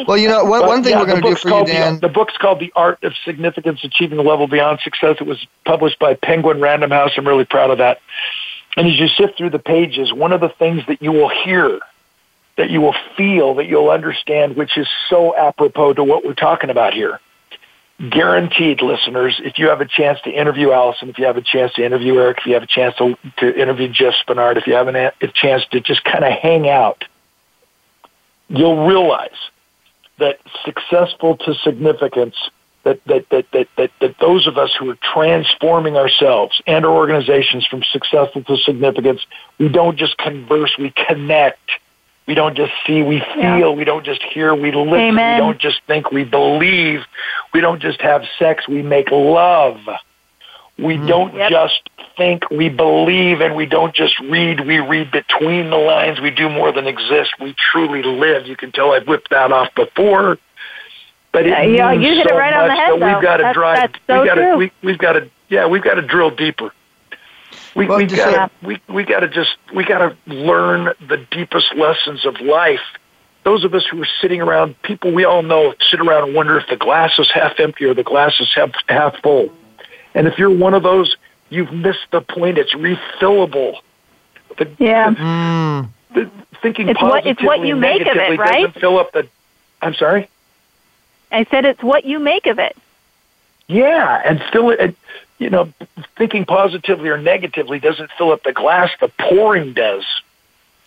well, you know, one, but, one thing yeah, we're going to do for you, Dan. The, the, book's called The Art of Significance Achieving a Level Beyond Success. It was published by Penguin Random House. I'm really proud of that. And as you sift through the pages, one of the things that you will hear that you will feel, that you'll understand, which is so apropos to what we're talking about here. Guaranteed, listeners, if you have a chance to interview Allison, if you have a chance to interview Eric, if you have a chance to, to interview Jeff Spenard, if you have a, a chance to just kind of hang out, you'll realize that successful to significance that, that, that, that, that, that those of us who are transforming ourselves and our organizations from successful to significance, we don't just converse, we connect. We don't just see, we feel. Yeah. We don't just hear, we listen. Amen. We don't just think, we believe. We don't just have sex, we make love. We mm. don't yep. just think, we believe, and we don't just read, we read between the lines. We do more than exist. We truly live. You can tell I've whipped that off before. But yeah, it yeah, you hit so it right on the head. We've got to drive. That's so we got true. to. We, we've got to. Yeah, we've got to drill deeper. We Well, we just got say- to we we got to just we got to learn the deepest lessons of life. Those of us who are sitting around, people we all know, sit around and wonder if the glass is half empty or the glass is half half full. And if you're one of those, you've missed the point. It's refillable. The, Yeah. Mm. the, thinking It's what- it's what you make of it, right? doesn't fill up the. I'm sorry. I said it's what you make of it. Yeah, and still, it. You know, thinking positively or negatively doesn't fill up the glass. The pouring does.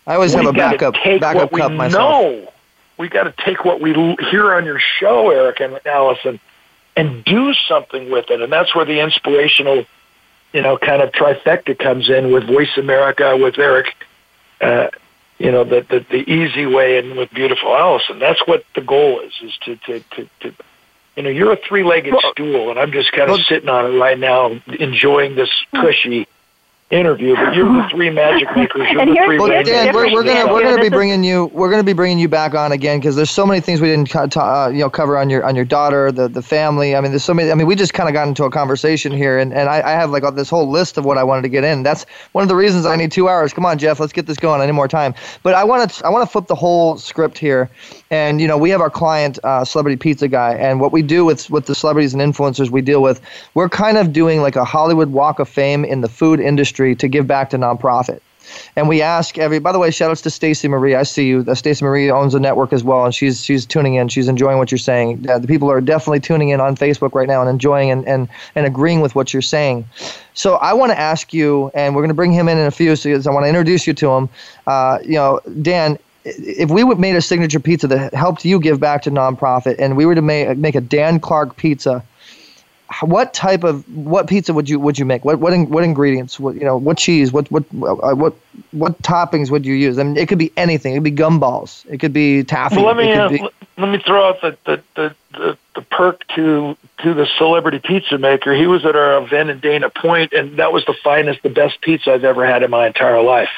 I always we have a backup take backup what cup we myself. know. We got to take what we hear on your show, Eric and Allison, and do something with it. And that's where the inspirational, you know, kind of trifecta comes in with Voice America, with Eric. Uh, you know, the, the the easy way, and with beautiful Allison. That's what the goal is: is to to to. to you know, you're a three-legged stool, and I'm just kind of sitting on it right now, enjoying this cushy interview. But you're the three magic makers. You're And the three Well, here's the Dan, we're, we're gonna we're gonna be bringing you we're gonna be bringing you back on again because there's so many things we didn't co- ta- uh, you know cover on your on your daughter, the the family. I mean, there's so many. I mean, we just kind of got into a conversation here, and, and I, I have like this whole list of what I wanted to get in. That's one of the reasons I need two hours. Come on, Jeff, let's get this going. I need more time. But I want to I want to flip the whole script here, and you know we have our client, uh, celebrity pizza guy, and what we do with with the celebrities and influencers we deal with, we're kind of doing like a Hollywood Walk of Fame in the food industry to give back to nonprofit. And we ask every. By the way, shout outs to Stacey Marie. I see you. Uh, Stacey Marie owns a network as well, and she's she's tuning in. She's enjoying what you're saying. Uh, the people are definitely tuning in on Facebook right now and enjoying and and, and agreeing with what you're saying. So I want to ask you, and we're going to bring him in in a few. So I want to introduce you to him. Uh, you know, Dan. If we would made a signature pizza that helped you give back to nonprofit, and we were to make make a Dan Clark pizza, what type of what pizza would you would you make? What what in, what ingredients? What you know? What cheese? What what uh, what what toppings would you use? I mean, it could be anything. It could be gumballs. It could be taffy. Well, let me uh, be, let me throw out the the, the, the the perk to to the celebrity pizza maker. He was at our event in Dana Point, and that was the finest, the best pizza I've ever had in my entire life.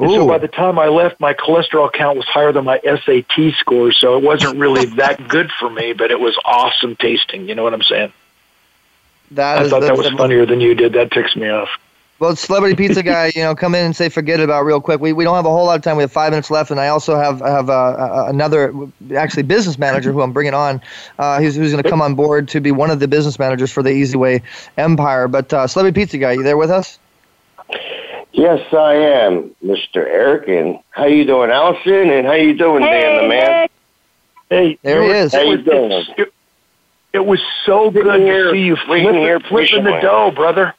And so by the time I left, my cholesterol count was higher than my SAT score, so it wasn't really that good for me, but it was awesome tasting. You know what I'm saying? that I is thought that was funnier than you did. That ticks me off. Well, celebrity pizza guy, you know, come in and say forget it about real quick. We, we don't have a whole lot of time. We have five minutes left, and I also have have uh, uh, another actually business manager who I'm bringing on. Uh, who's who's going to come on board to be one of the business managers for the Easy Way Empire. But uh, celebrity pizza guy, you there with us? Yes, I am, Mr. Eric. And how you doing, Allison? And how you doing, Dan the man? Hey, There he is. How you doing? It, it was so good here- to see you flipping, here flipping the patiently. dough, brother.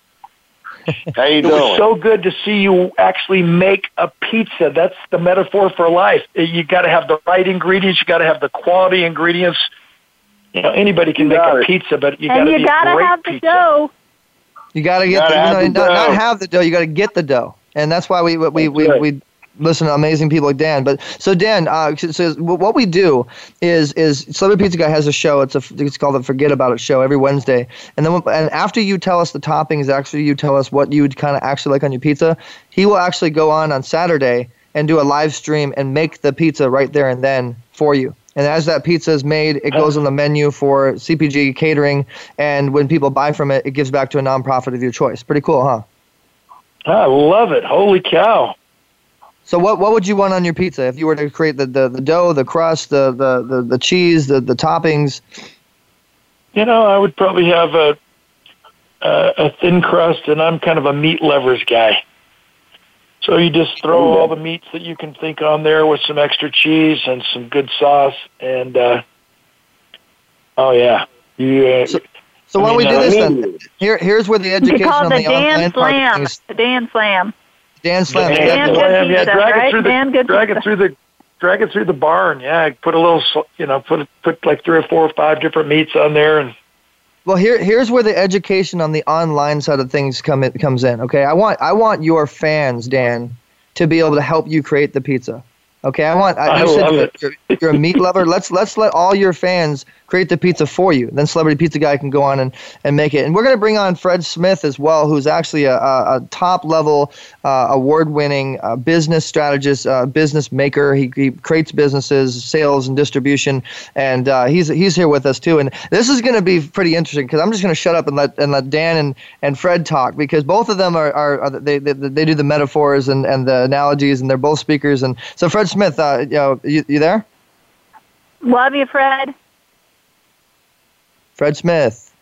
How you It was so good to see you actually make a pizza. That's the metaphor for life. Eh, you got to have the right ingredients. You got to have the quality ingredients. You know, anybody can You make got a it. pizza, but you got to be gotta a great have the pizza. dough. You got to get the, have no, the not, not have the dough. You got to get the dough, and that's why we we we, we, listen to amazing people like Dan. But so Dan, uh, so so what we do is is Celebrity Pizza Guy has a show. It's a it's called the Forget About It show every Wednesday, and then and after you tell us the toppings, actually you tell us what you would kind of actually like on your pizza. He will actually go on on Saturday and do a live stream and make the pizza right there and then for you. And as that pizza is made, it goes on the menu for CPG catering, and when people buy from it, it gives back to a nonprofit of your choice. Pretty cool, huh? I love it. Holy cow. So what what would you want on your pizza if you were to create the, the, the dough, the crust, the, the, the, the cheese, the, the toppings? You know, I would probably have a, a a thin crust, and I'm kind of a meat lovers guy. So you just throw all the meats that you can think on there with some extra cheese and some good sauce, and uh, oh yeah, you. Uh, so, so why don't we do this then? Here, here's where the education You call on the the Dan online part Slam. is- The Dan Slam. Dan Slam. Dan Dan Slam, good yeah, drag right? it through the Dan good drag it through the drag it through the barn. Yeah, put a little, sl- you know, put put like three or four or five different meats on there, and Well, here here's where the education on the online side of things come in, comes in. Okay, I want I want your fans, Dan, to be able to help you create the pizza. Okay, I want. I you said it. You're, you're a meat lover. Let's let's let all your fans create the pizza for you. Then Celebrity Pizza Guy can go on and, and make it. And we're gonna bring on Fred Smith as well, who's actually a, a, a top level uh, award winning uh, business strategist, uh, business maker. He, he creates businesses, sales and distribution, and uh, he's he's here with us too. And this is gonna be pretty interesting because I'm just gonna shut up and let and let Dan and, and Fred talk because both of them are, are, are they, they they do the metaphors and, and the analogies and they're both speakers. And so Fred Smith, uh, you know, you, you there? Love you, Fred. Fred Smith,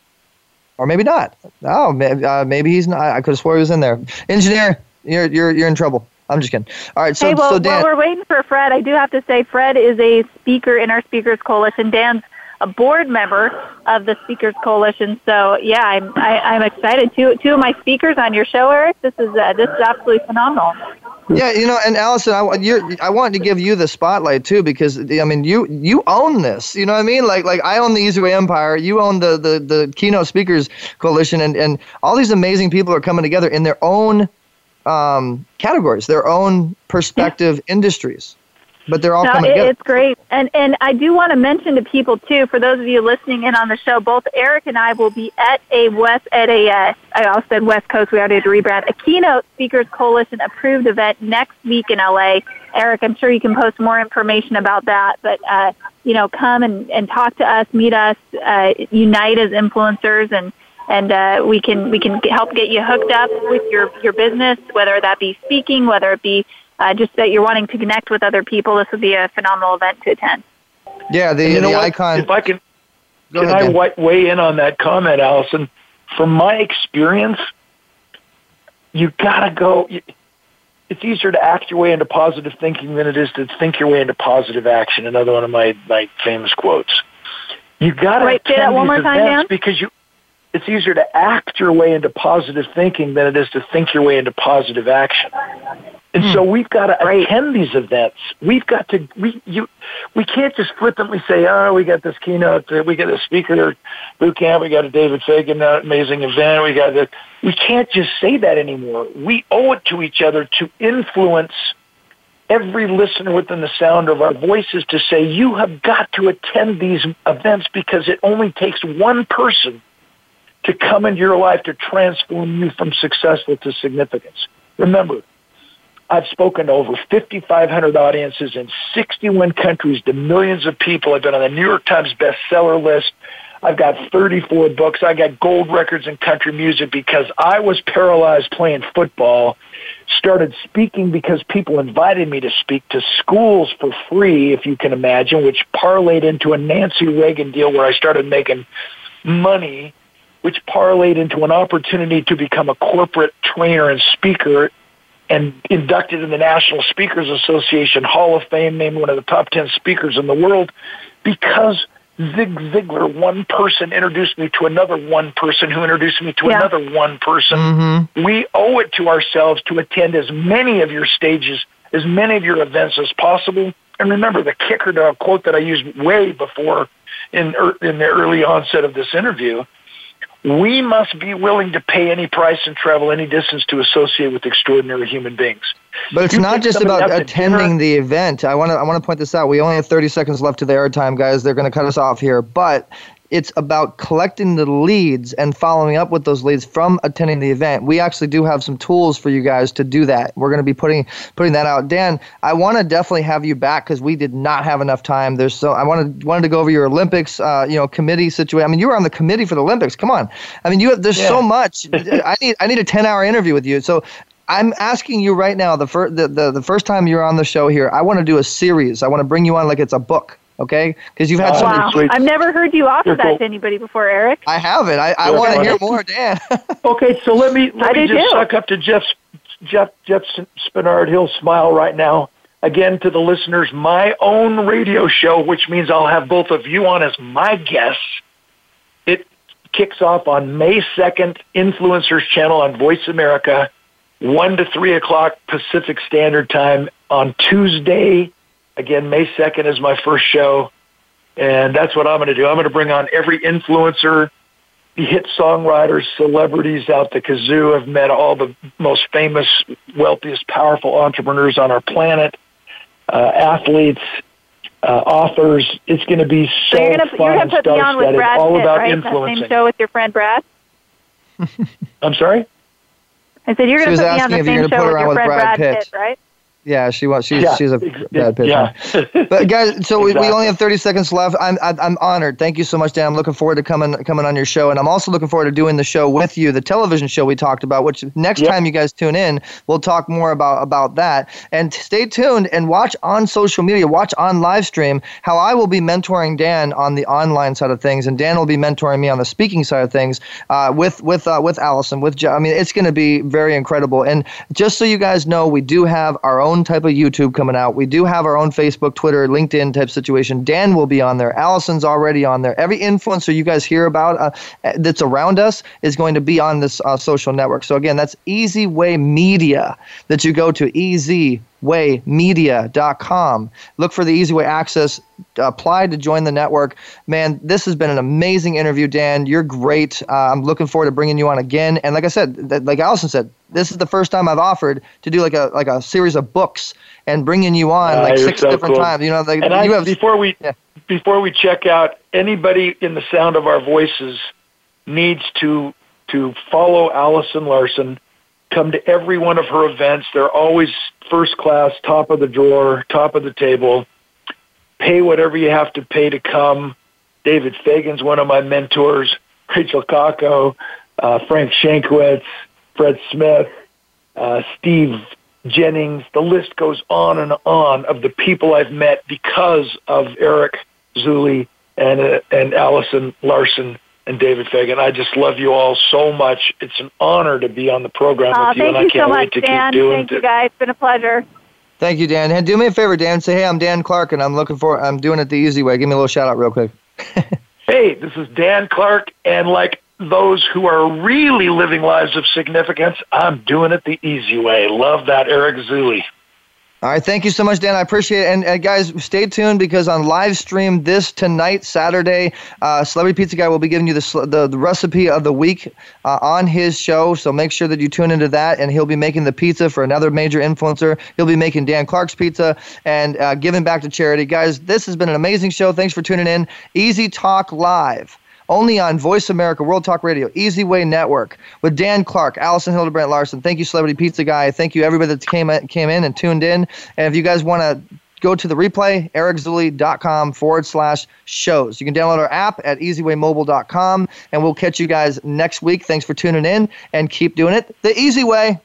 or maybe not. Oh, maybe, uh, maybe he's not. I could have swore he was in there. Engineer, you're you're you're in trouble. I'm just kidding. All right, so hey, well, so Dan, while we're waiting for Fred, I do have to say Fred is a speaker in our Speakers Coalition. Dan's a board member of the Speakers Coalition. So yeah, I'm I, I'm excited. Two two of my speakers on your show, Eric. This is uh, this is absolutely phenomenal. yeah, you know, and Allison, I want you I wanted to give you the spotlight too because I mean you you own this. You know what I mean? Like like I own the Easy Way Empire. You own the the the Keynote Speakers Coalition, and and all these amazing people are coming together in their own um, categories, their own perspective industries, but they're all No, coming it, together. it's great, and and I do want to mention to people too, for those of you listening in on the show, both Eric and I will be at a West at a uh, I also said West Coast. We already had to rebrand a Keynote Speakers Coalition approved event next week in LA. Eric, I'm sure you can post more information about that, but uh, you know, come and, and talk to us, meet us, uh, unite as influencers, and and uh, we can we can help get you hooked up with your your business, whether that be speaking, whether it be uh, just that you're wanting to connect with other people. This would be a phenomenal event to attend. Yeah, the you know the what? icon. If I can, can ahead, I Dan. weigh in on that comment, Allison? From my experience, you gotta go. It's easier to act your way into positive thinking than it is to think your way into positive action. Another one of my my famous quotes. You gotta Wait, say that attend one these more time, events Dan. because you. It's easier to act your way into positive thinking than it is to think your way into positive action. And so Hmm. we've got to attend these events. We've got to we you we can't just flippantly say, "Oh, we got this keynote, uh, we got a speaker boot camp, we got a David Fagan uh, amazing event, we got this." We can't just say that anymore. We owe it to each other to influence every listener within the sound of our voices to say, "You have got to attend these events because it only takes one person to come into your life to transform you from successful to significance." Remember, I've spoken to over 5,500 audiences in 61 countries to millions of people. I've been on the New York Times bestseller list. I've got 34 books. I got gold records in country music because I was paralyzed playing football. Started speaking because people invited me to speak to schools for free, if you can imagine, which parlayed into a Nancy Reagan deal where I started making money, which parlayed into an opportunity to become a corporate trainer and speaker and inducted in the National Speakers Association Hall of Fame, named one of the top 10 speakers in the world because Zig Ziglar, one person, introduced me to another one person who introduced me to Yeah. another one person. Mm-hmm. We owe it to ourselves to attend as many of your stages, as many of your events as possible. And remember, the kicker to a quote that I used way before in, er, in the early onset of this interview we must be willing to pay any price and travel any distance to associate with extraordinary human beings. But it's You not just about attending the event. I want to I want to point this out. We only have 30 seconds left to the airtime, guys. They're going to cut us off here. But it's about collecting the leads and following up with those leads from attending the event. We actually do have some tools for you guys to do that. We're going to be putting putting that out. Dan, I want to definitely have you back because we did not have enough time. There's so I wanted wanted to go over your Olympics, uh, you know, committee situation. I mean, you were on the committee for the Olympics. Come on. I mean, you have, there's Yeah. so much. I need I need a 10 hour interview with you. So I'm asking you right now, the, fir- the, the, the first time you're on the show here, I want to do a series. I want to bring you on like it's a book, okay? Because you've had Oh, so Wow, many. I've never heard you offer You're that cool. to anybody before, Eric. I haven't. I, I want to hear more, Dan. Okay, so let me let I me do just too. suck up to Jeff's Jeff Jeff Spenard. He'll smile right now. Again, to the listeners, my own radio show, which means I'll have both of you on as my guests. It kicks off on May 2nd, Influencers Channel on Voice America, 1 to 3 o'clock Pacific Standard Time on Tuesday. Again, May 2nd is my first show. And that's what I'm going to do. I'm going to bring on every influencer, hit songwriters, celebrities out the kazoo. I've met all the most famous, wealthiest, powerful entrepreneurs on our planet, uh, athletes, uh, authors. It's going to be so, so you're gonna, fun. You're going to put me on with Brad all Pitt, about right? influencing. That same show with your friend Brad. I'm sorry. I said you're going to put me on the same show put with your friend Brad Brad Pitt. Pitt, right? Yeah, she was. She's Yeah, she's a bad pitch. yeah. but guys, so we, we only have 30 seconds left. I'm I, I'm honored. Thank you so much, Dan. I'm looking forward to coming coming on your show, and I'm also looking forward to doing the show with you, the television show we talked about. Which next Yep. time you guys tune in, we'll talk more about about that. And stay tuned and watch on social media, watch on live stream how I will be mentoring Dan on the online side of things, and Dan will be mentoring me on the speaking side of things uh, with with uh, with Allison. With I mean, it's going to be very incredible. And just so you guys know, we do have our own type of YouTube coming out. We do have our own Facebook, Twitter, LinkedIn type situation. Dan will be on there. Allison's already on there. Every influencer you guys hear about uh, that's around us is going to be on this uh, social network. So again, that's Easy Way Media that you go to easywaymedia.com. Look for the Easy Way Access. Apply to join the network. Man, this has been an amazing interview, Dan. You're great. Uh, I'm looking forward to bringing you on again. And like I said, th- like Allison said, this is the first time I've offered to do like a like a series of books and bringing you on Ah, like six so different cool. times. You know, like and I, have before we before we check out, anybody in the sound of our voices needs to to follow Allison Larson. Come to every one of her events. They're always first class, top of the drawer, top of the table. Pay whatever you have to pay to come. David Fagan's one of my mentors. Rachel Kako, uh, Frank Shankwitz, Fred Smith, uh, Steve Jennings. The list goes on and on of the people I've met because of Eric Zuley and uh, and Allison Larson and David Fagan. I just love you all so much. It's an honor to be on the program Oh, with you, thank and I you can't so wait much, to Dan. keep doing Thank you, guys. It's been a pleasure. Thank you, Dan. And do me a favor, Dan. Say, hey, I'm Dan Clark, and I'm looking for. I'm doing it the easy way. Give me a little shout out, real quick. Hey, this is Dan Clark, and like those who are really living lives of significance, I'm doing it the easy way. Love that, Eric Zuley. All right, thank you so much, Dan. I appreciate it. And uh, guys, stay tuned because on live stream this tonight, Saturday, uh, Celebrity Pizza Guy will be giving you the, the, the recipe of the week uh, on his show. So make sure that you tune into that. And he'll be making the pizza for another major influencer. He'll be making Dan Clark's pizza and uh, giving back to charity. Guys, this has been an amazing show. Thanks for tuning in. Easy Talk Live only on Voice America World Talk Radio, Easy Way Network, with Dan Clark, Allison Hildebrandt Larson. Thank you, Celebrity Pizza Guy. Thank you, everybody that came came in and tuned in. And if you guys want to go to the replay, ericzuley.com forward slash shows. You can download our app at easywaymobile.com, and we'll catch you guys next week. Thanks for tuning in, and keep doing it the easy way.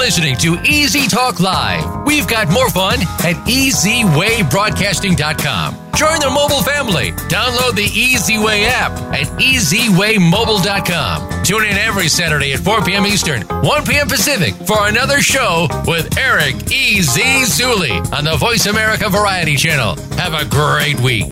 Listening to Easy Talk Live. We've got more fun at EasyWayBroadcasting.com. Join the mobile family. Download the Easy Way app at EasyWayMobile.com. Tune in every Saturday at 4 p.m. Eastern, 1 p.m. Pacific for another show with Eric E.Z. Zuley on the Voice America Variety Channel. Have a great week.